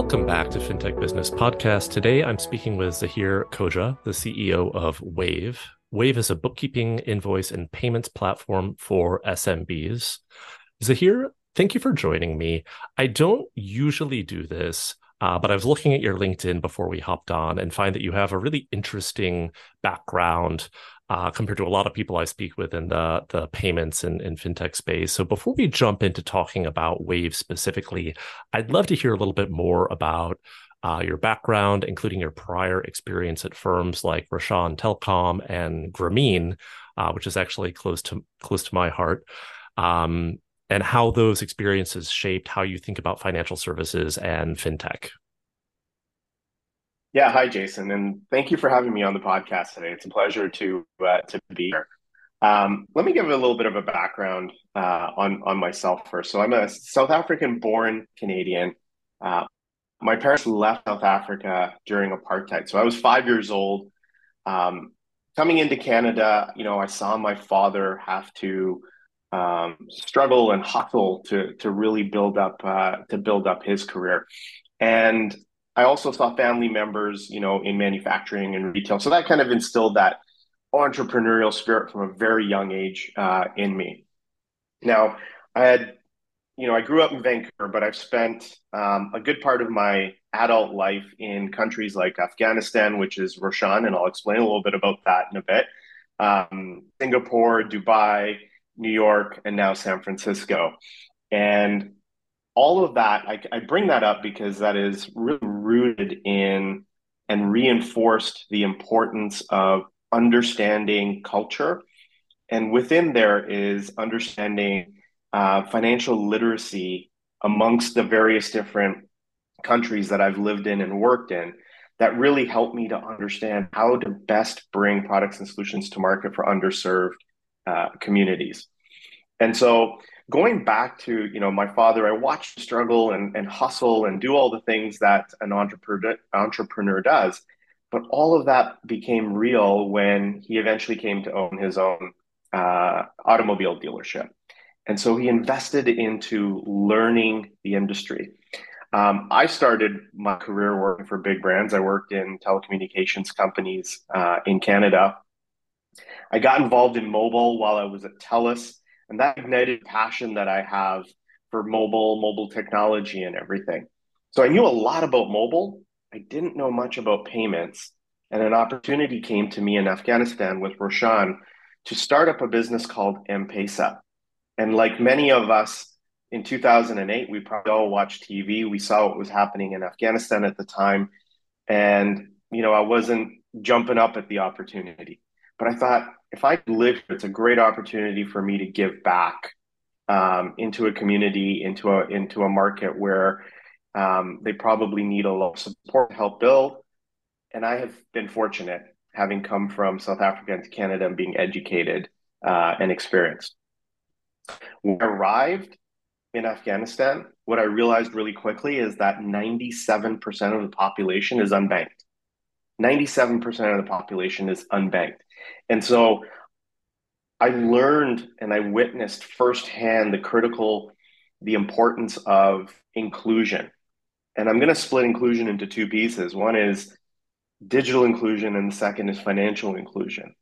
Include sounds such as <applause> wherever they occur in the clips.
Welcome back to FinTech Business Podcast. Today I'm speaking with Zahir Khoja, the CEO of Wave. Wave is a bookkeeping, invoice, and payments platform for SMBs. Zahir, thank you for joining me. I don't usually do this, uh, but I was looking at your LinkedIn before we hopped on and find that you have a really interesting background uh, compared to a lot of people I speak with in the, the payments and, and fintech space. So before we jump into talking about Wave specifically, I'd love to hear a little bit more about uh, your background, including your prior experience at firms like Roshan Telecom and Grameen, uh, which is actually close to close to my heart. Um, and how those experiences shaped how you think about financial services and fintech. Yeah, hi Jason, and thank you for having me on the podcast today. It's a pleasure to uh, to be here. Um, let me give a little bit of a background uh, on on myself first. So I'm a South African born Canadian. Uh, my parents left South Africa during apartheid, so I was five years old. Um, coming into Canada, you know, I saw my father have to um, struggle and hustle to to really build up uh, to build up his career, and I also saw family members, you know, in manufacturing and retail. So that kind of instilled that entrepreneurial spirit from a very young age uh, in me. Now, I had, you know, I grew up in Vancouver, but I've spent um, a good part of my adult life in countries like Afghanistan, which is Roshan, and I'll explain a little bit about that in a bit. Um, Singapore, Dubai, New York, and now San Francisco. And all of that, I, I bring that up because that is really rooted in and reinforced the importance of understanding culture. And within there is understanding uh, financial literacy amongst the various different countries that I've lived in and worked in that really helped me to understand how to best bring products and solutions to market for underserved uh, communities. And so going back to you know my father i watched struggle and, and hustle and do all the things that an entrepreneur entrepreneur does. But all of that became real when he eventually came to own his own uh, automobile dealership. And so he invested into learning the industry. Um, i started my career working for big brands. I worked in telecommunications companies uh, in canada i got involved in mobile while i was at telus and that ignited passion that I have for mobile, mobile technology, and everything. So I knew a lot about mobile. I didn't know much about payments. And an opportunity came to me in Afghanistan with Roshan to start up a business called M-Paisa. And like many of us in 2008, we probably all watched TV. We saw what was happening in Afghanistan at the time. And, you know, I wasn't jumping up at the opportunity. But I thought, if I live it's a great opportunity for me to give back um, into a community, into a into a market where um, they probably need a lot of support help build. And I have been fortunate, having come from South Africa into Canada and being educated uh, and experienced. When I arrived in Afghanistan, what I realized really quickly is that 97% of the population is unbanked. 97% of the population is unbanked. And so I learned and I witnessed firsthand the critical, the importance of inclusion. And I'm going to split inclusion into two pieces. One is digital inclusion, and the second is financial inclusion.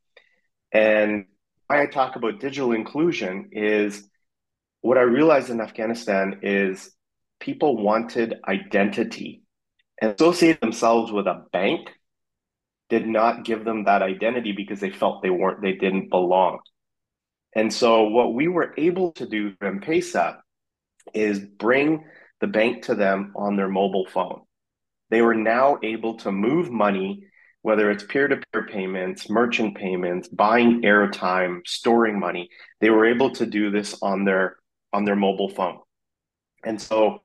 And why I talk about digital inclusion is what I realized in Afghanistan is people wanted identity and associate themselves with a bank did not give them that identity because they felt they weren't they didn't belong. And so what we were able to do for M-Paisa is bring the bank to them on their mobile phone. They were now able to move money, whether it's peer-to-peer payments, merchant payments, buying airtime, storing money. They were able to do this on their on their mobile phone. And so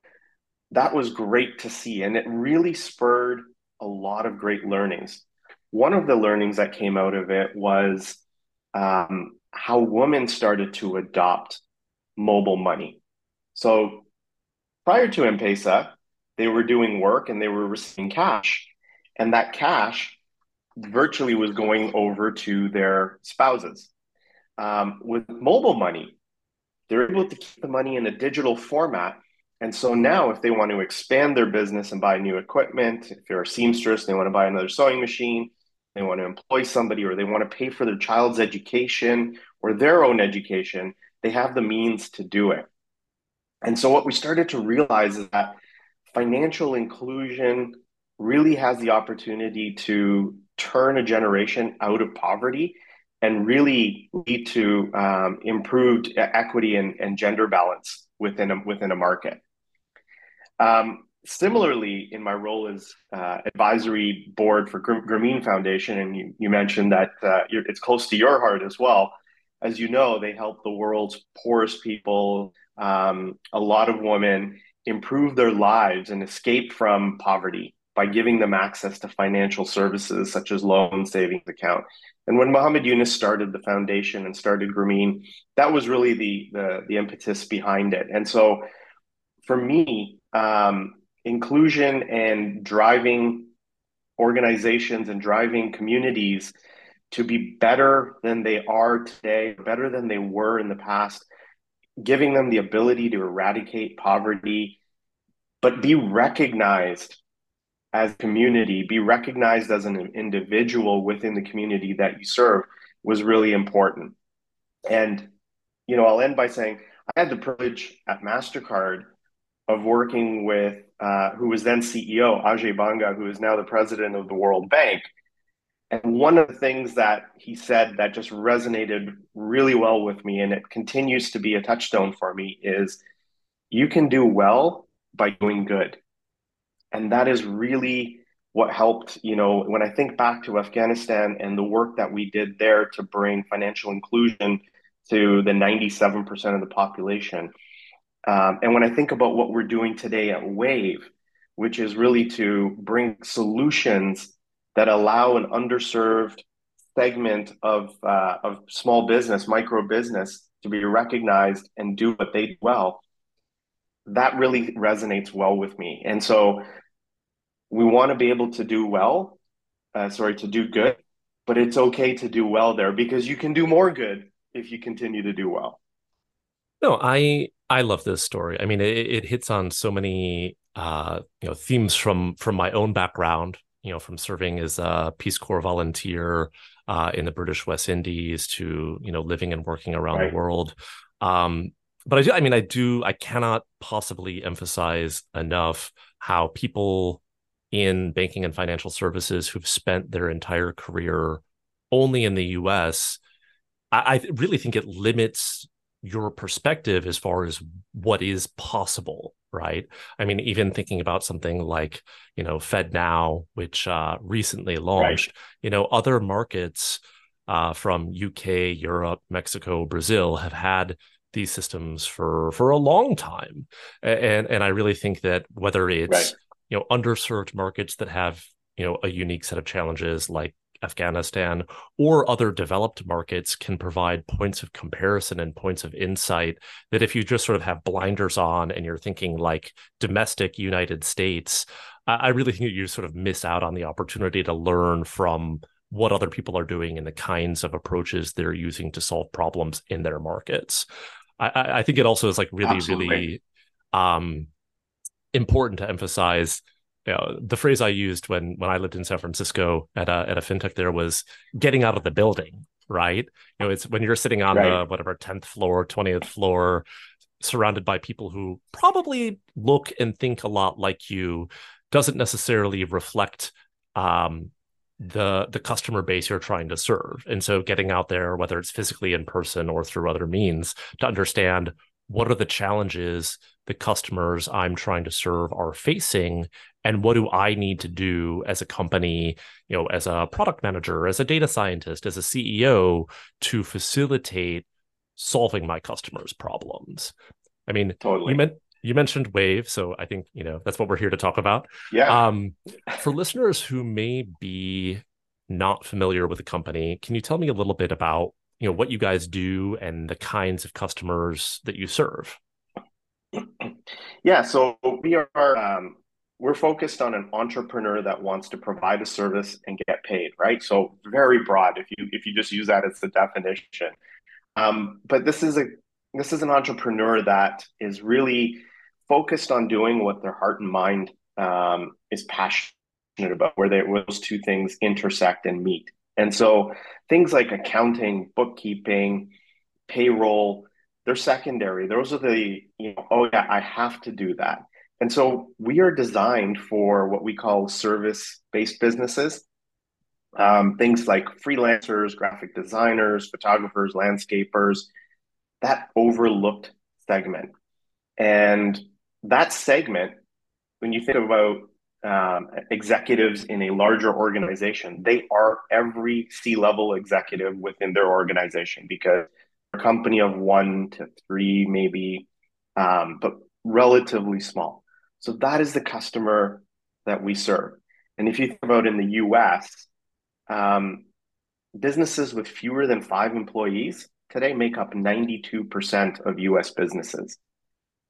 that was great to see. And it really spurred a lot of great learnings one of the learnings that came out of it was um, how women started to adopt mobile money. So prior to M-Paisa, they were doing work and they were receiving cash, and that cash virtually was going over to their spouses. Um, with mobile money, they're able to keep the money in a digital format And so now, if they want to expand their business and buy new equipment, if they're a seamstress, and they want to buy another sewing machine, they want to employ somebody, or they want to pay for their child's education or their own education, they have the means to do it. And so, what we started to realize is that financial inclusion really has the opportunity to turn a generation out of poverty and really lead to um, improved equity and, and, gender balance within a, within a market. Um, similarly, in my role as uh, advisory board for Grameen Foundation, and you, you mentioned that uh, it's close to your heart as well. As you know, they help the world's poorest people, um, a lot of women, improve their lives and escape from poverty by giving them access to financial services such as loan savings account. And when Muhammad Yunus started the foundation and started Grameen, that was really the, the, the impetus behind it. And so for me, um, inclusion and driving organizations and driving communities to be better than they are today, better than they were in the past, giving them the ability to eradicate poverty, but be recognized as community, be recognized as an individual within the community that you serve was really important. And, you know, I'll end by saying I had the privilege at MasterCard of working with uh, who was then CEO, Ajay Banga, who is now the president of the World Bank. And one of the things that he said that just resonated really well with me, and it continues to be a touchstone for me, is you can do well by doing good and that is really what helped you know when i think back to afghanistan and the work that we did there to bring financial inclusion to the 97% of the population um, and when i think about what we're doing today at wave which is really to bring solutions that allow an underserved segment of, uh, of small business micro business to be recognized and do what they do well that really resonates well with me and so we want to be able to do well, uh, sorry, to do good, but it's okay to do well there because you can do more good if you continue to do well. No, I I love this story. I mean, it, it hits on so many uh, you know themes from from my own background. You know, from serving as a Peace Corps volunteer uh, in the British West Indies to you know living and working around right. the world. Um, but I do. I mean, I do. I cannot possibly emphasize enough how people in banking and financial services who've spent their entire career only in the US, I, I really think it limits your perspective as far as what is possible right? I mean even thinking about something like you know FedNow which uh, recently launched right. you know other markets uh, from uk europe mexico brazil have had these systems for for a long time. And and i really think that whether it's right. you know underserved markets that have you know a unique set of challenges like Afghanistan or other developed markets can provide points of comparison and points of insight that if you just sort of have blinders on and you're thinking like domestic United States, I really think you sort of miss out on the opportunity to learn from what other people are doing and the kinds of approaches they're using to solve problems in their markets. I, I think it also is like really, Absolutely. really um, important to emphasize you know, the phrase I used when when I lived in San Francisco at a at a fintech there was getting out of the building, right? You know, it's when you're sitting on right. the whatever 10th floor, 20th floor, surrounded by people who probably look and think a lot like you, doesn't necessarily reflect um, the the customer base you're trying to serve. And so getting out there, whether it's physically in person or through other means, to understand what are the challenges the customers I'm trying to serve are facing and what do I need to do as a company, you know, as a product manager, as a data scientist, as a CEO to facilitate solving my customers' problems. I mean, totally. you meant you mentioned Wave, so I think you know that's what we're here to talk about. Yeah. Um, for listeners who may be not familiar with the company, can you tell me a little bit about you know what you guys do and the kinds of customers that you serve. Yeah so we are um, we're focused on an entrepreneur that wants to provide a service and get paid right? So very broad if you if you just use that as the definition. Um, but this is a this is an entrepreneur that is really focused on doing what their heart and mind um, is passionate about, where, they, where those two things intersect and meet. And so things like accounting, bookkeeping, payroll, they're secondary. Those are the, you know, oh yeah, I have to do that. And so we are designed for what we call service based businesses. Um, things like freelancers, graphic designers, photographers, landscapers, that overlooked segment. And that segment, when you think about um, executives in a larger organization, they are every C level executive within their organization because a company of one to three, maybe, um, but relatively small. So that is the customer that we serve. And if you think about in the US, um, businesses with fewer than five employees today make up 92% of US businesses.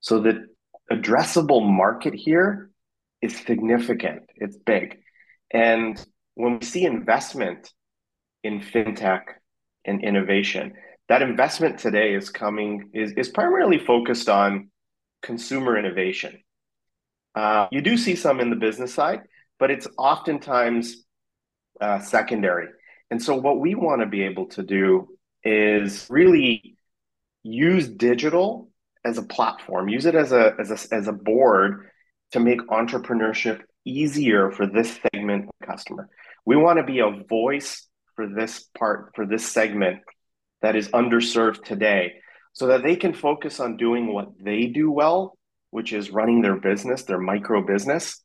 So the addressable market here is significant, it's big. And when we see investment in fintech and innovation, that investment today is coming is, is primarily focused on consumer innovation. Uh, you do see some in the business side, but it's oftentimes uh, secondary. And so, what we want to be able to do is really use digital as a platform, use it as a as a as a board to make entrepreneurship easier for this segment of customer. We want to be a voice for this part for this segment that is underserved today so that they can focus on doing what they do well which is running their business, their micro business,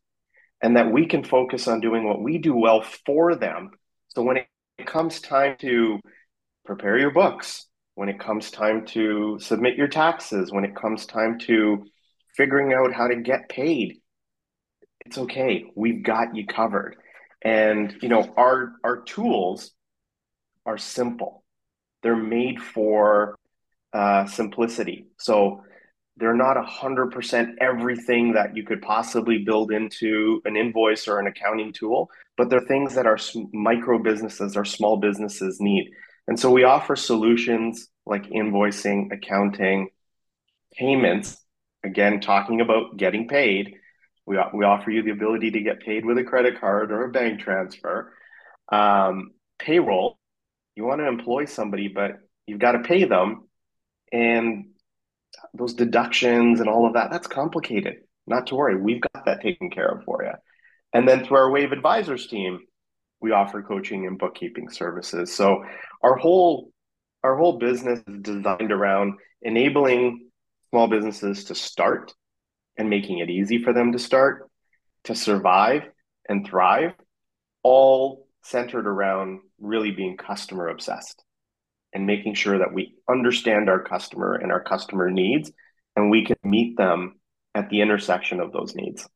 and that we can focus on doing what we do well for them. So when it comes time to prepare your books, when it comes time to submit your taxes, when it comes time to figuring out how to get paid, it's okay. We've got you covered. And you know, our our tools are simple. They're made for uh, simplicity. So they're not 100% everything that you could possibly build into an invoice or an accounting tool, but they're things that our micro businesses, our small businesses need. And so we offer solutions like invoicing, accounting, payments. Again, talking about getting paid, we, we offer you the ability to get paid with a credit card or a bank transfer. Um, payroll, you want to employ somebody, but you've got to pay them. And those deductions and all of that, that's complicated. Not to worry, we've got that taken care of for you. And then through our Wave Advisors team, we offer coaching and bookkeeping services. So our whole our whole business is designed around enabling small businesses to start and making it easy for them to start, to survive and thrive, all centered around really being customer obsessed and making sure that we understand our customer and our customer needs and we can meet them at the intersection of those needs.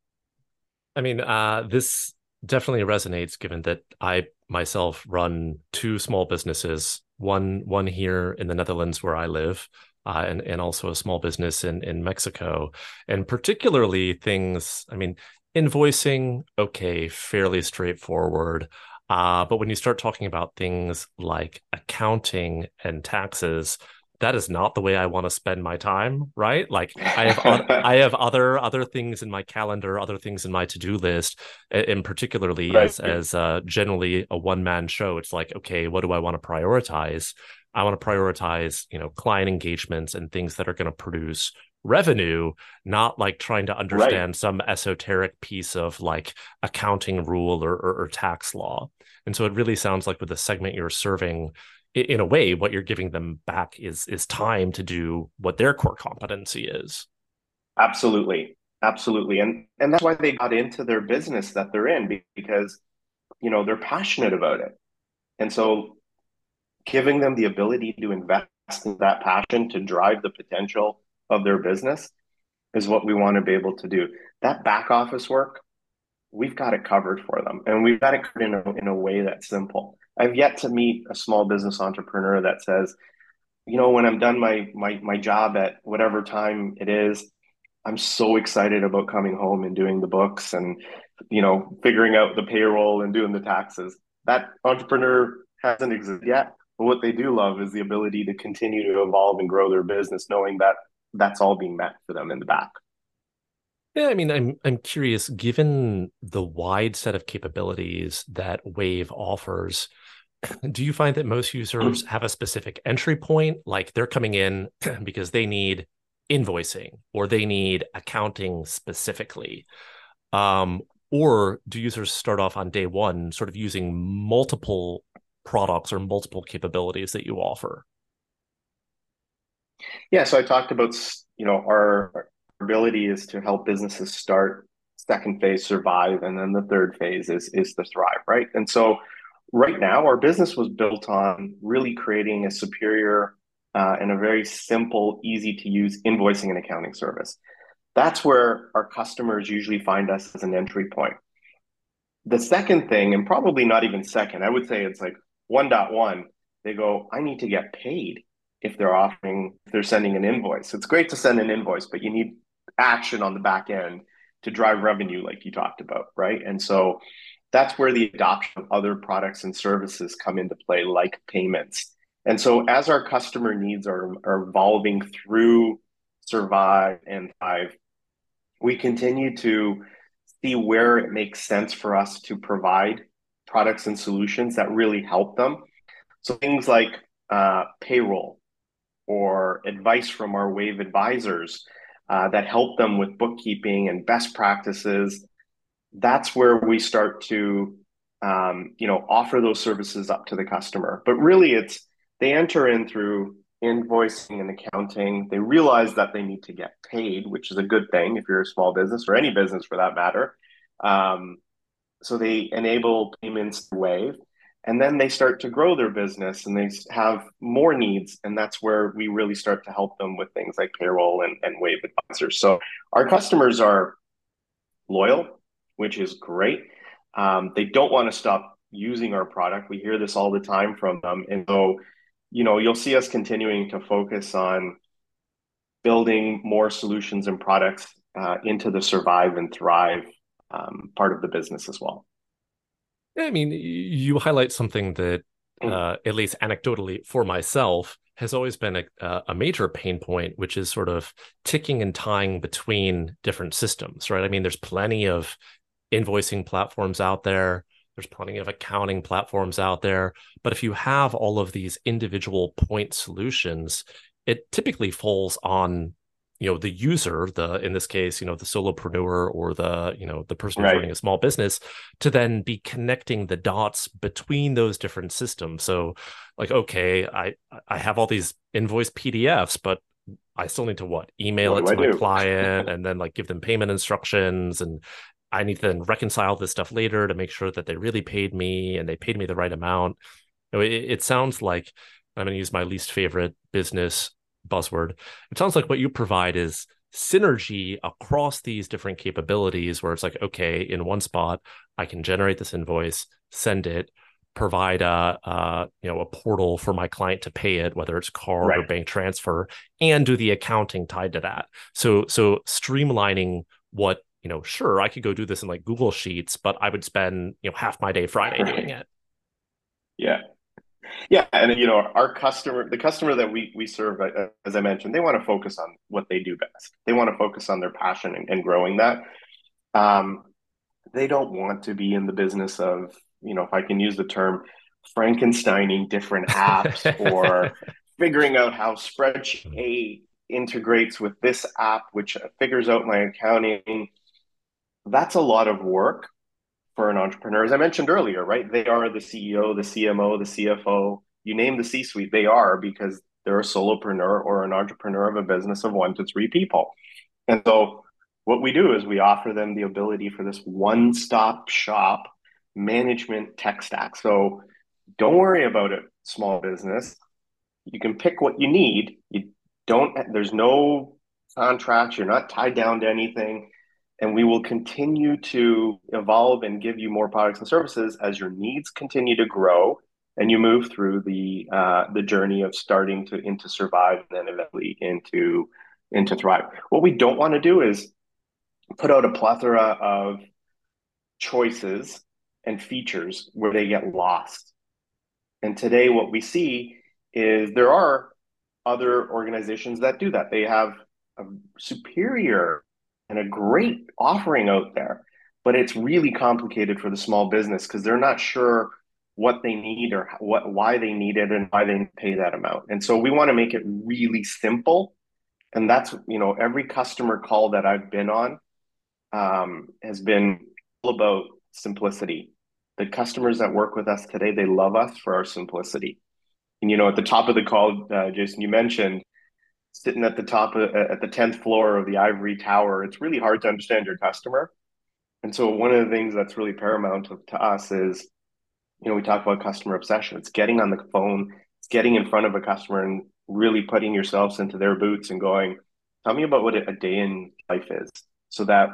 I mean, uh, this definitely resonates given that I myself run two small businesses, one one here in the Netherlands where I live, uh, and and also a small business in in Mexico, and particularly things. I mean, invoicing, okay, fairly straightforward. Uh, but when you start talking about things like accounting and taxes, that is not the way I want to spend my time, right? Like I have <laughs> I have other other things in my calendar, other things in my to-do list, and particularly right. as as uh, generally a one-man show, it's like, okay, what do I want to prioritize? I want to prioritize, you know, client engagements and things that are going to produce revenue, not like trying to understand right. some esoteric piece of like accounting rule or, or, or tax law. And so it really sounds like with the segment you're serving, in a way, what you're giving them back is is time to do what their core competency is. Absolutely, absolutely, and and that's why they got into their business that they're in because you know they're passionate about it, and so giving them the ability to invest in that passion to drive the potential of their business is what we want to be able to do. That back office work, we've got it covered for them, and we've got it covered in a, in a way that's simple. I've yet to meet a small business entrepreneur that says, you know, when I'm done my my my job at whatever time it is, I'm so excited about coming home and doing the books and you know figuring out the payroll and doing the taxes. That entrepreneur hasn't existed yet. But what they do love is the ability to continue to evolve and grow their business, knowing that that's all being met for them in the back. Yeah, I mean, I'm I'm curious. Given the wide set of capabilities that Wave offers, <clears throat> do you find that most users <clears throat> have a specific entry point? Like they're coming in <clears throat> because they need invoicing or they need accounting specifically, um, or do users start off on day one sort of using multiple products or multiple capabilities that you offer? Yeah, so I talked about you know our ability is to help businesses start, second phase survive, and then the third phase is is to thrive, right? And so right now our business was built on really creating a superior uh, and a very simple, easy to use invoicing and accounting service. That's where our customers usually find us as an entry point. The second thing, and probably not even second, I would say it's like 1.1, they go, I need to get paid if they're offering, if they're sending an invoice. It's great to send an invoice, but you need action on the back end to drive revenue, like you talked about, right? And so that's where the adoption of other products and services come into play, like payments. And so as our customer needs are, are evolving through Survive and Thrive, we continue to see where it makes sense for us to provide products and solutions that really help them. So things like uh, payroll or advice from our Wave advisors uh, that help them with bookkeeping and best practices. That's where we start to, um, you know, offer those services up to the customer. But really, it's they enter in through invoicing and accounting. They realize that they need to get paid, which is a good thing if you're a small business or any business for that matter. Um, so they enable payments through Wave and then they start to grow their business and they have more needs and that's where we really start to help them with things like payroll and, and wave advisors. So our customers are loyal which is great. Um, they don't want to stop using our product. We hear this all the time from them and so you know you'll see us continuing to focus on building more solutions and products uh, into the survive and thrive um, part of the business as well I mean, you highlight something that, mm. uh, at least anecdotally for myself, has always been a, a major pain point, which is sort of ticking and tying between different systems, right? I mean, there's plenty of invoicing platforms out there. There's plenty of accounting platforms out there. But if you have all of these individual point solutions, it typically falls on you know the user the in this case you know the solopreneur or the you know the person right. running a small business to then be connecting the dots between those different systems so like okay i i have all these invoice pdfs but i still need to what email what it to my do? client <laughs> and then like give them payment instructions and i need to then reconcile this stuff later to make sure that they really paid me and they paid me the right amount you know, it, it sounds like i'm going to use my least favorite business buzzword. It sounds like what you provide is synergy across these different capabilities where it's like, okay, in one spot, I can generate this invoice, send it, provide a, a you know a portal for my client to pay it, whether it's card right. or bank transfer, and do the accounting tied to that. So so streamlining what you know, sure, I could go do this in like Google Sheets, but I would spend you know half my day Friday doing it. Yeah, yeah, and you know, our customer, the customer that we we serve, uh, as I mentioned, they want to focus on what they do best. They want to focus on their passion and, and growing that. Um, they don't want to be in the business of, you know, if I can use the term, Frankensteining different apps <laughs> or figuring out how spreadsheet A integrates with this app, which figures out my accounting. That's a lot of work for an entrepreneur. As I mentioned earlier, right? They are the CEO, the CMO, the CFO. You name the C suite, they are because they're a solopreneur or an entrepreneur of a business of one to three people. And so, what we do is we offer them the ability for this one stop shop management tech stack. So, don't worry about it, small business. You can pick what you need. You don't, there's no contracts, you're not tied down to anything and we will continue to evolve and give you more products and services as your needs continue to grow and you move through the uh, the journey of starting to into survive and then eventually into into thrive. What we don't want to do is put out a plethora of choices and features where they get lost. And today, what we see is there are other organizations that do that. They have a superior and a great offering out there, but it's really complicated for the small business because they're not sure what they need or what why they need it and why they pay that amount. And so we want to make it really simple. And that's you know every customer call that I've been on um, has been all about simplicity. The customers that work with us today, they love us for our simplicity. And you know, at the top of the call, uh, Jason, you mentioned sitting at the top of, at the tenth floor of the ivory tower. It's really hard to understand your customer. And so, one of the things that's really paramount to, to us is you know, we talk about customer obsession. It's getting on the phone, it's getting in front of a customer and really putting yourselves into their boots and going, tell me about what a day in life is. So that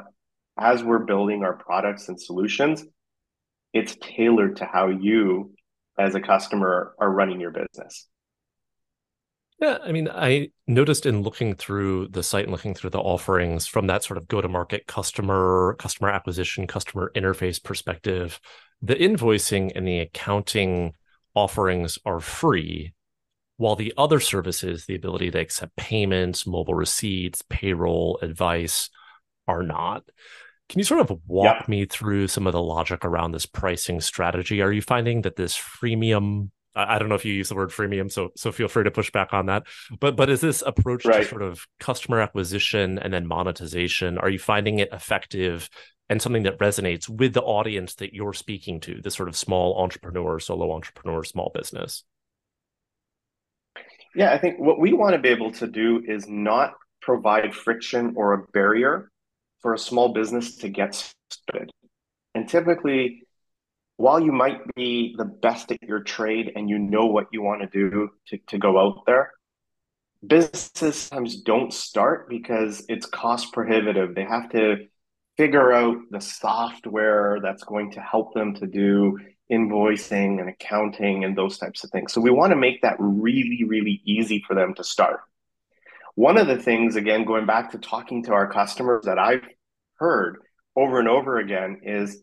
as we're building our products and solutions, it's tailored to how you as a customer are running your business. Yeah, I mean, I noticed in looking through the site and looking through the offerings from that sort of go-to-market customer, customer acquisition, customer interface perspective, the invoicing and the accounting offerings are free, while the other services, the ability to accept payments, mobile receipts, payroll, advice, are not. Can you sort of walk yeah. me through some of the logic around this pricing strategy? Are you finding that this freemium I don't know if you use the word freemium, so so feel free to push back on that. But but is this approach right. to sort of customer acquisition and then monetization? Are you finding it effective and something that resonates with the audience that you're speaking to, the sort of small entrepreneur, solo entrepreneur, small business? Yeah, I think what we want to be able to do is not provide friction or a barrier for a small business to get started. And typically, while you might be the best at your trade and you know what you want to do to, to go out there, businesses sometimes don't start because it's cost prohibitive. They have to figure out the software that's going to help them to do invoicing and accounting and those types of things. So we want to make that really, really easy for them to start. One of the things, again, going back to talking to our customers that I've heard over and over again is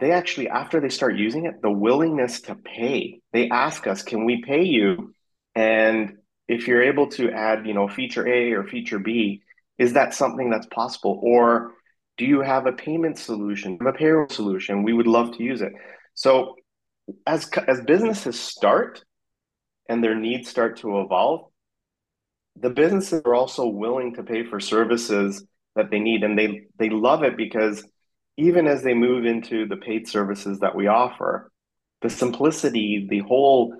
they actually after they start using it the willingness to pay. They ask us can we pay you? And if you're able to add you know feature a or feature b is that something that's possible? Or do you have a payment solution a payroll solution? We would love to use it. So as as businesses start and their needs start to evolve the businesses are also willing to pay for services that they need and they they love it because even as they move into the paid services that we offer, the simplicity, the whole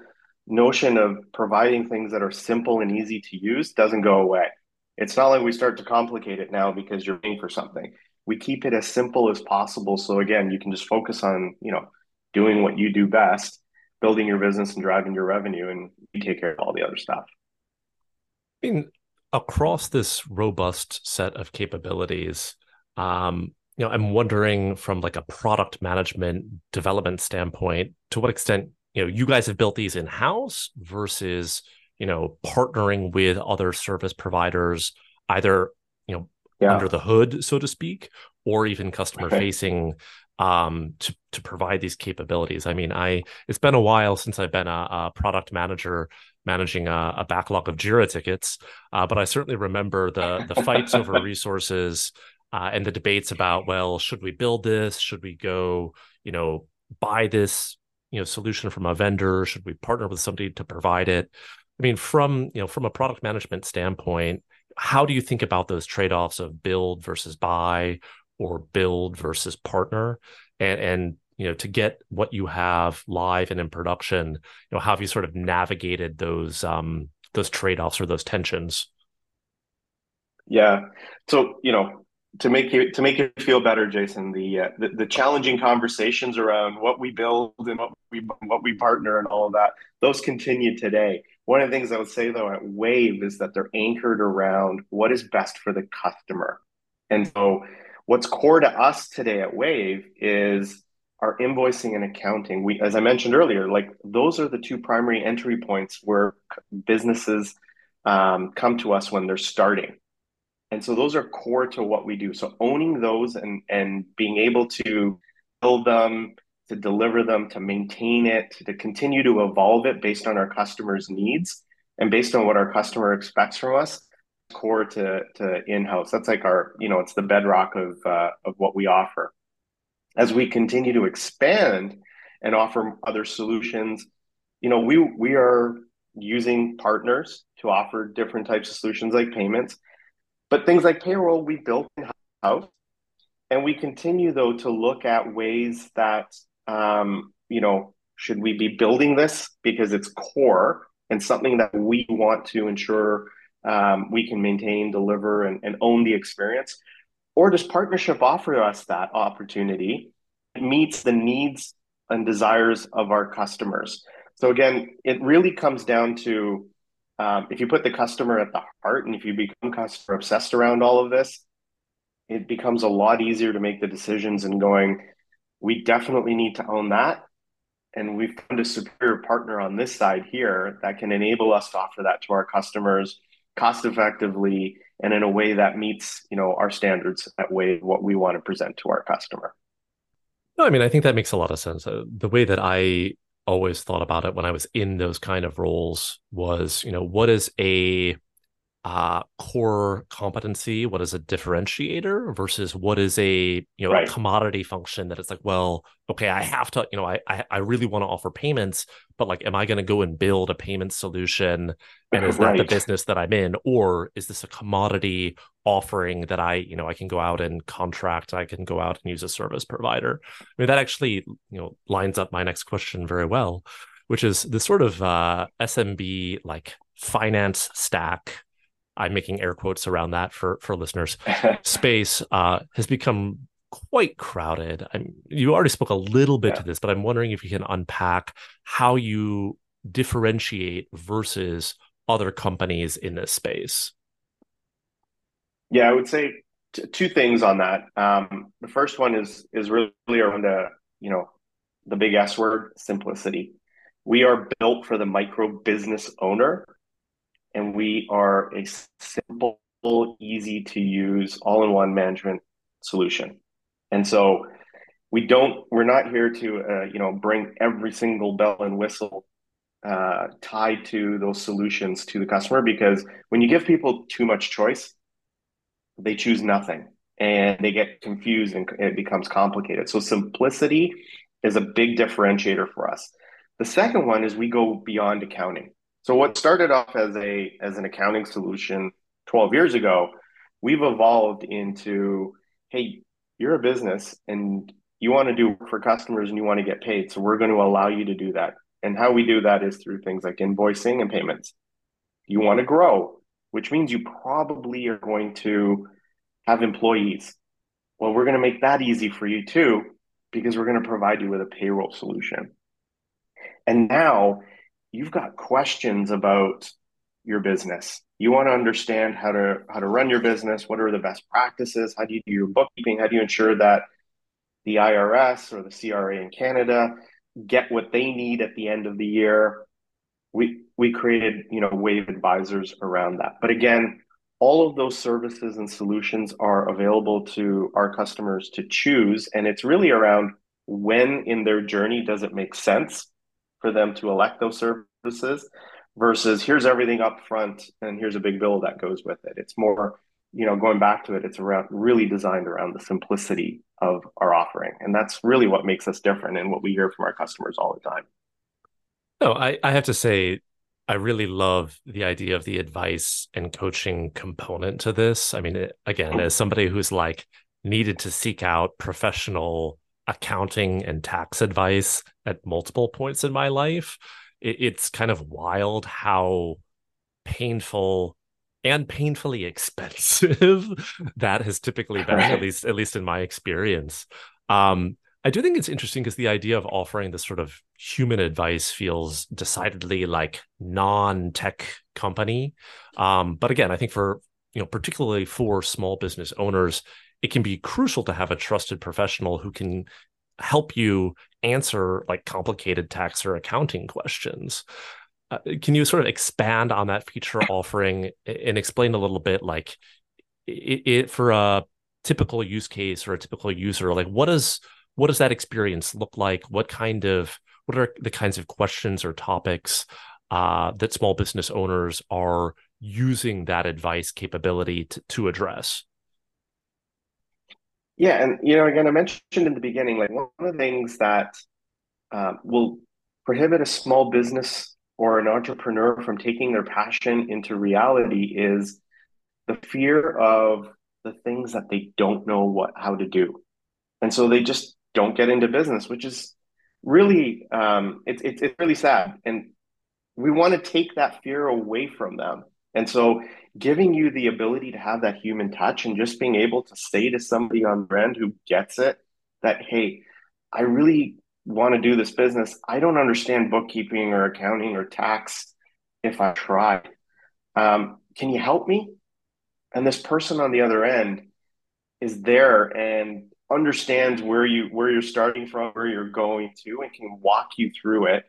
notion of providing things that are simple and easy to use doesn't go away. It's not like we start to complicate it now because you're paying for something. We keep it as simple as possible. So again, you can just focus on, you know, doing what you do best, building your business and driving your revenue, and you take care of all the other stuff. I mean, across this robust set of capabilities, um, you know, I'm wondering from like a product management development standpoint, to what extent, you know, you guys have built these in house versus, you know, partnering with other service providers, either, you know, yeah. under the hood, so to speak, or even customer okay. facing um to to provide these capabilities i mean i it's been a while since i've been a, a product manager managing a, a, backlog of jira tickets uh, but i certainly remember the the fights over <laughs> resources uh, and the debates about well should we build this? Should we go you know buy this you know solution from a vendor? Should we partner with somebody to provide it? I mean from you know from a product management standpoint how do you think about those trade-offs of build versus buy or build versus partner? And and you know to get what you have live and in production you know how have you sort of navigated those um those trade-offs or those tensions? Yeah. So you know to make you to make you feel better, Jason, the, uh, the, the challenging conversations around what we build and what we what we partner and all of that, those continue today. One of the things I would say though at Wave is that they're anchored around what is best for the customer. And so what's core to us today at Wave is our invoicing and accounting. We as I mentioned earlier, like those are the two primary entry points where businesses um, come to us when they're starting and so those are core to what we do. So owning those and and being able to build them, to deliver them, to maintain it, to continue to evolve it based on our customers' needs and based on what our customer expects from us. core to to in-house. That's like our, you know, it's the bedrock of uh, of what we offer. As we continue to expand and offer other solutions, you know, we we are using partners to offer different types of solutions like payments, but things like payroll we built in house, and we continue though to look at ways that um, you know should we be building this because it's core and something that we want to ensure um, we can maintain, deliver, and, and own the experience? Or does partnership offer us that opportunity? It meets the needs and desires of our customers. So again, it really comes down to um, if you put the customer at the heart and if you become customer obsessed around all of this, it becomes a lot easier to make the decisions and going, we definitely need to own that and we've found a superior partner on this side here that can enable us to offer that to our customers cost effectively and in a way that meets you know our standards that way what we want to present to our customer. No i mean i think that makes a lot of sense. Uh, the way that i always thought about it when i was in those kind of roles was you know what is a uh, core competency, what is a differentiator versus what is a you know right. a commodity function that it's like, well, okay, I have to, you know, I I, I really want to offer payments, but like, am I going to go and build a payment solution, and is right. that the business that I'm in, or is this a commodity offering that I you know I can go out and contract, I can go out and use a service provider? I mean, that actually you know lines up my next question very well, which is the sort of uh, SMB like finance stack I'm making air quotes around that for for listeners. <laughs> space uh, has become quite crowded. I'm, you already spoke a little bit yeah. to this, but I'm wondering if you can unpack how you differentiate versus other companies in this space. Yeah, I would say t- two things on that. Um, the first one is is really around the you know the big S word, simplicity. We are built for the micro business owner and we are a simple, easy to use, all in one management solution. And so we don't, we're not here to, uh, you know, bring every single bell and whistle uh, tied to those solutions to the customer because when you give people too much choice, they choose nothing and they get confused and it becomes complicated. So simplicity is a big differentiator for us. The second one is we go beyond accounting. So what started off as a as an accounting solution 12 years ago, we've evolved into, hey, you're a business and you want to do work for customers and you want to get paid. So we're going to allow you to do that. And how we do that is through things like invoicing and payments. You want to grow, which means you probably are going to have employees. Well, we're going to make that easy for you too, because we're going to provide you with a payroll solution. And now you've got questions about your business. You want to understand how to how to run your business. What are the best practices? How do you do your bookkeeping? How do you ensure that the IRS or the CRA in Canada get what they need at the end of the year? We we created you know Wave advisors around that. But again, all of those services and solutions are available to our customers to choose, and it's really around when in their journey does it make sense for them to elect those services versus here's everything up front and here's a big bill that goes with it. It's more, you know, going back to it, it's around really designed around the simplicity of our offering. And that's really what makes us different and what we hear from our customers all the time. No, I, I have to say, I really love the idea of the advice and coaching component to this. I mean, again, as somebody who's like needed to seek out professional accounting and tax advice at multiple points in my life. It, it's kind of wild how painful and painfully expensive <laughs> that has typically been, at least at least in my experience. Um, I do think it's interesting because the idea of offering this sort of human advice feels decidedly like non-tech company. Um, but again, I think for you know, particularly for small business owners, it can be crucial to have a trusted professional who can help you answer like complicated tax or accounting questions. Uh, can you sort of expand on that feature offering and explain a little bit like it, it, for a typical use case or a typical user like what does what does that experience look like what kind of what are the kinds of questions or topics uh, that small business owners are using that advice capability to, to address? Yeah, and you know, again, I mentioned in the beginning, like one of the things that uh, will prohibit a small business or an entrepreneur from taking their passion into reality is the fear of the things that they don't know what how to do, and so they just don't get into business, which is really um, it's it's it's really sad, and we want to take that fear away from them and so giving you the ability to have that human touch and just being able to say to somebody on brand who gets it that, hey, I really want to do this business. I don't understand bookkeeping or accounting or tax if I try. Um, can you help me? And this person on the other end is there and understands where you where you're starting from, where you're going to, and can walk you through it.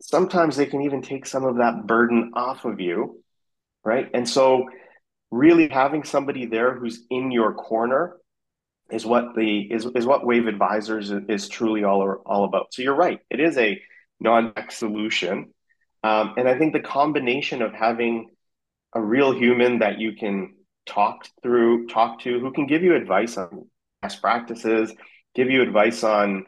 Sometimes they can even take some of that burden off of you right? And so, really having somebody there who's in your corner is what the is, is what Wave Advisors is, truly all all about. So you're right; it is a non-tech solution, um, and I think the combination of having a real human that you can talk through, talk to, who can give you advice on best practices, give you advice on,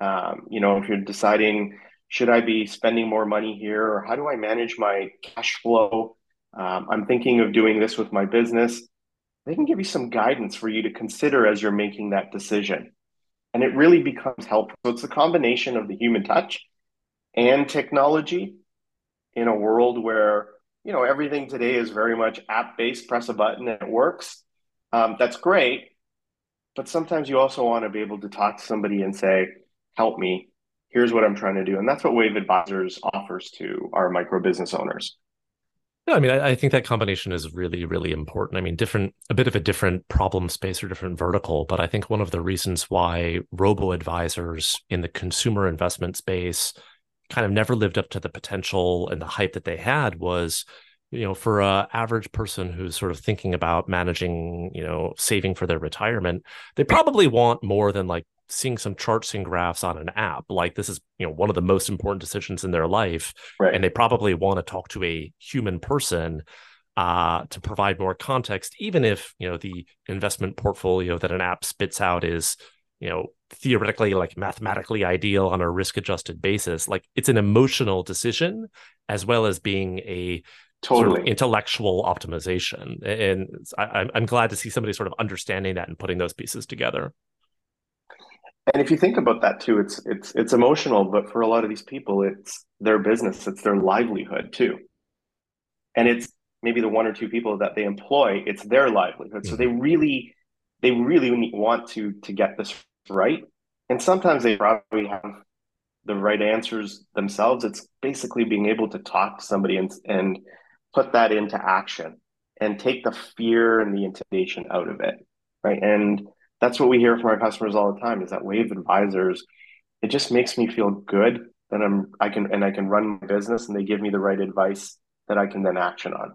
um, you know, if you're deciding should I be spending more money here or how do I manage my cash flow um, I'm thinking of doing this with my business. They can give you some guidance for you to consider as you're making that decision. And it really becomes helpful. So it's a combination of the human touch and technology in a world where you know everything today is very much app based press a button and it works um, that's great but sometimes you also want to be able to talk to somebody and say help me here's what i'm trying to do and that's what wave advisors offers to our micro business owners no, I mean, I, I, think that combination is really, really important. I mean, different, a bit of a different problem space or different vertical, but I think one of the reasons why robo advisors in the consumer investment space kind of never lived up to the potential and the hype that they had was, you know, for a average person who's sort of thinking about managing, you know, saving for their retirement, they probably want more than like seeing some charts and graphs on an app like this is you know one of the most important decisions in their life right. and they probably want to talk to a human person uh, to provide more context even if you know the investment portfolio that an app spits out is you know theoretically like mathematically ideal on a risk adjusted basis. Like it's an emotional decision as well as being a totally sort of intellectual optimization and I, i'm glad to see somebody sort of understanding that and putting those pieces together and if you think about that too, it's it's it's emotional, but for a lot of these people, it's their business, it's their livelihood too. And it's maybe the one or two people that they employ, it's their livelihood. Mm-hmm. So they really they really want to to get this right. And sometimes they probably have the right answers themselves. It's basically being able to talk to somebody and and put that into action and take the fear and the intimidation out of it. Right. And that's what we hear from our customers all the time is that wave advisors it just makes me feel good that i'm i can and i can run my business and they give me the right advice that i can then action on.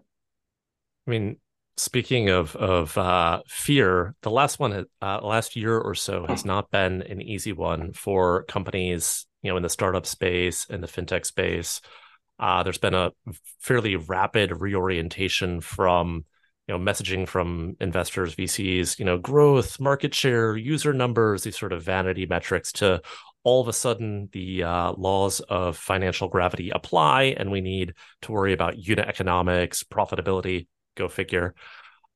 I mean speaking of of uh, fear the last one uh, last year or so has not been an easy one for companies you know in the startup space in the fintech space. Uh, there's been a fairly rapid reorientation from you know messaging from investors vcs you know growth market share user numbers these sort of vanity metrics to all of a sudden the uh, laws of financial gravity apply and we need to worry about unit economics profitability go figure.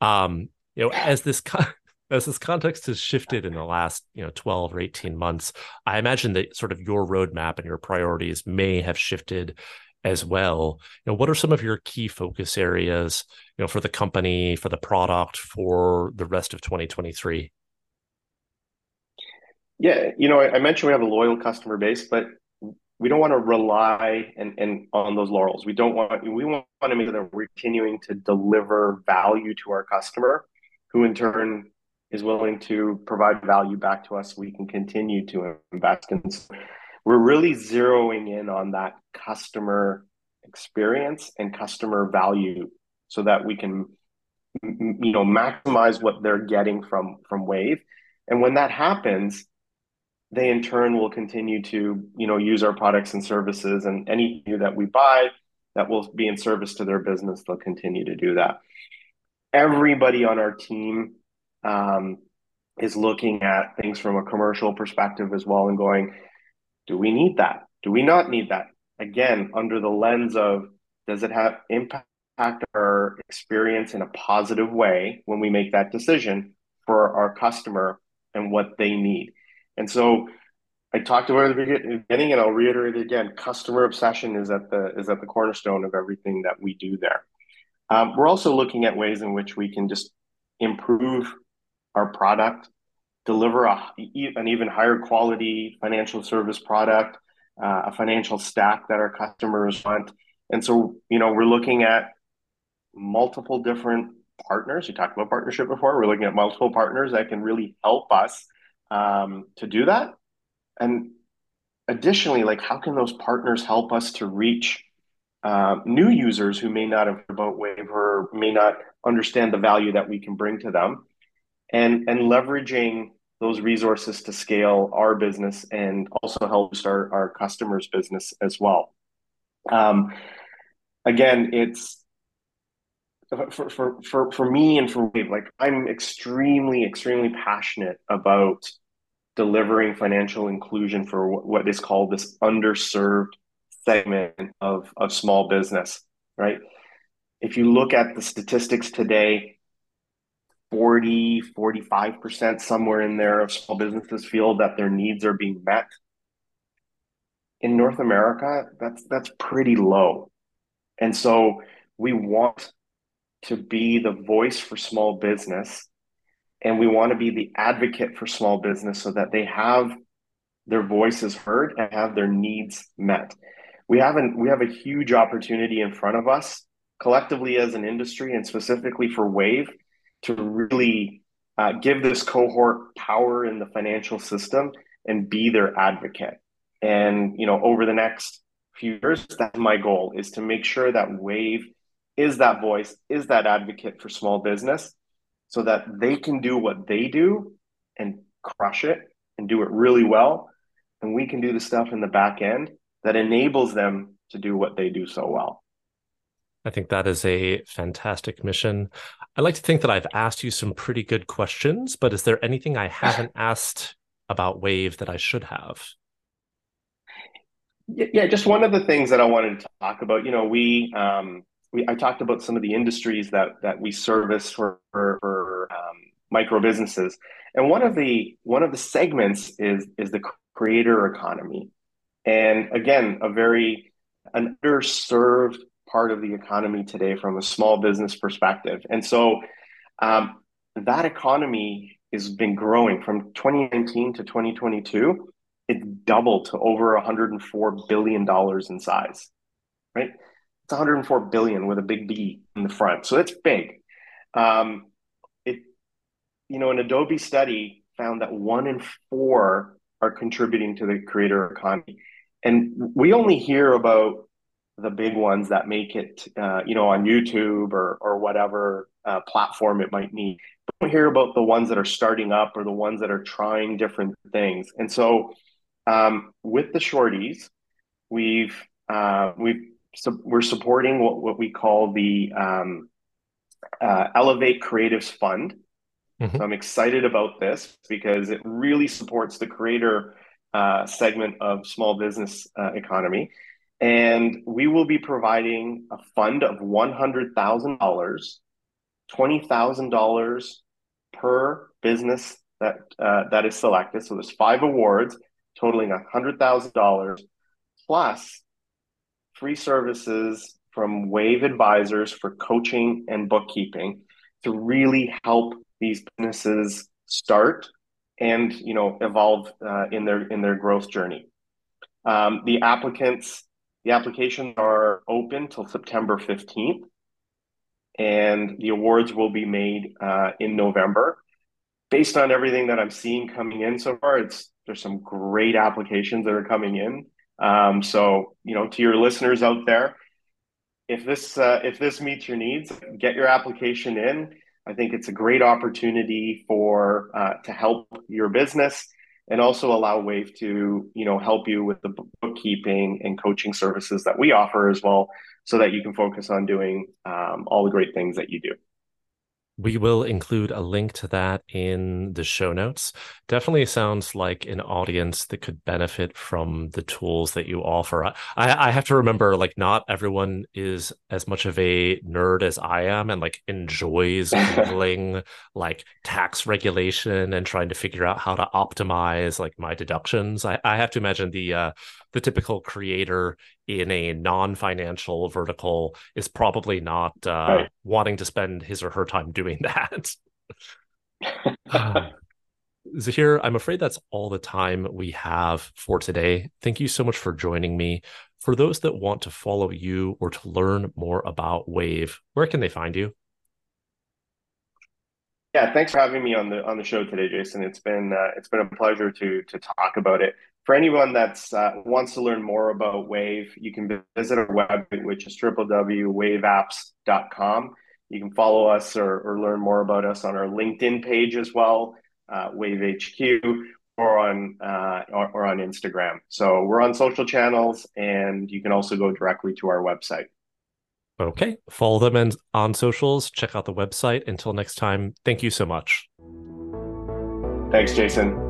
Um, you know as this <laughs> as this context has shifted in the last you know 12 or 18 months i imagine that sort of your roadmap and your priorities may have shifted as well. You know, what are some of your key focus areas, you know, for the company, for the product, for the rest of 2023? Yeah, you know, I, I mentioned we have a loyal customer base, but we don't want to rely and, and on those laurels. We don't want we want to make sure that we're continuing to deliver value to our customer, who in turn is willing to provide value back to us. We can continue to invest in we're really zeroing in on that customer experience and customer value so that we can you know maximize what they're getting from from wave and when that happens they in turn will continue to you know use our products and services and anything that we buy that will be in service to their business, they'll continue to do that. Everybody on our team um, is looking at things from a commercial perspective as well and going, do we need that? Do we not need that? Again, under the lens of does it have impact our experience in a positive way when we make that decision for our customer and what they need? And so I talked about at the beginning, and I'll reiterate it again. Customer obsession is at the is at the cornerstone of everything that we do there. Um, we're also looking at ways in which we can just improve our product, deliver a, an even higher quality financial service product, uh, a financial stack that our customers want. And so, you know, we're looking at multiple different partners. We talked about partnership before. We're looking at multiple partners that can really help us um, to do that. And additionally, like how can those partners help us to reach uh, new users who may not have about Wave or may not understand the value that we can bring to them, and and leveraging those resources to scale our business and also help start our customers' business as well. Um, again, it's for, for for for me and for Wave, like I'm extremely extremely passionate about delivering financial inclusion for what is called this underserved segment of, of small business, right? If you look at the statistics today, 40, 45%, somewhere in there of small businesses feel that their needs are being met. In North America, that's that's pretty low. And so we want to be the voice for small business and we want to be the advocate for small business so that they have their voices heard and have their needs met. We have an, we have a huge opportunity in front of us collectively as an industry and specifically for Wave to really uh, give this cohort power in the financial system and be their advocate. And you know, over the next few years, that's my goal is to make sure that Wave is that voice, is that advocate for small business, so that they can do what they do and crush it and do it really well. And we can do the stuff in the back end that enables them to do what they do so well. I think that is a fantastic mission. I like to think that I've asked you some pretty good questions, but is there anything I haven't asked about Wave that I should have? Yeah, just one of the things that I wanted to talk about. You know, we um, we, I talked about some of the industries that that we service for, for, for um, micro businesses, and one of the one of the segments is is the creator economy, and again, a very an underserved part of the economy today from a small business perspective, and so um, that economy has been growing from 2019 to 2022. It doubled to over 104 billion dollars in size, right? It's 104 billion with a big B in the front. So it's big. Um, it, you know, an Adobe study found that one in four are contributing to the creator economy. And we only hear about the big ones that make it, uh, you know, on YouTube or, or whatever uh, platform it might need. But we hear about the ones that are starting up or the ones that are trying different things. And so um, with the shorties, we've uh, we've so we're supporting what, what we call the um, uh, Elevate Creatives Fund. Mm-hmm. So I'm excited about this because it really supports the creator uh, segment of small business uh, economy. And we will be providing a fund of $100,000, $20,000 per business that uh, that is selected. So there's five awards totaling $100,000 plus free services from Wave Advisors for coaching and bookkeeping to really help these businesses start and you know evolve uh, in their in their growth journey. Um, the applicants, the applications are open till September fifteenth, and the awards will be made uh, in November. Based on everything that I'm seeing coming in so far, it's there's some great applications that are coming in. Um, so, you know, to your listeners out there, if this uh, if this meets your needs, get your application in. I think it's a great opportunity for uh, to help your business and also allow Wave to you know help you with the bookkeeping and coaching services that we offer as well so that you can focus on doing um, all the great things that you do. We will include a link to that in the show notes. Definitely sounds like an audience that could benefit from the tools that you offer. I, I have to remember, like, not everyone is as much of a nerd as I am and like enjoys <laughs> Googling like tax regulation and trying to figure out how to optimize like my deductions. I, I have to imagine the uh, the typical creator in a non-financial vertical is probably not uh, right. wanting to spend his or her time doing <laughs> that. <laughs> <sighs> Zahir, I'm afraid that's all the time we have for today. Thank you so much for joining me. For those that want to follow you or to learn more about Wave, where can they find you? Yeah, thanks for having me on the on the show today, Jason. It's been uh, it's been a pleasure to to talk about it. For anyone that's uh, wants to learn more about Wave, you can visit our website, which is www.waveapps.com. You can follow us or, or learn more about us on our LinkedIn page as well, uh, Wave HQ, or on uh, or, or on Instagram. So we're on social channels, and you can also go directly to our website. Okay. Follow them and on socials. Check out the website. Until next time, thank you so much. Thanks, Jason.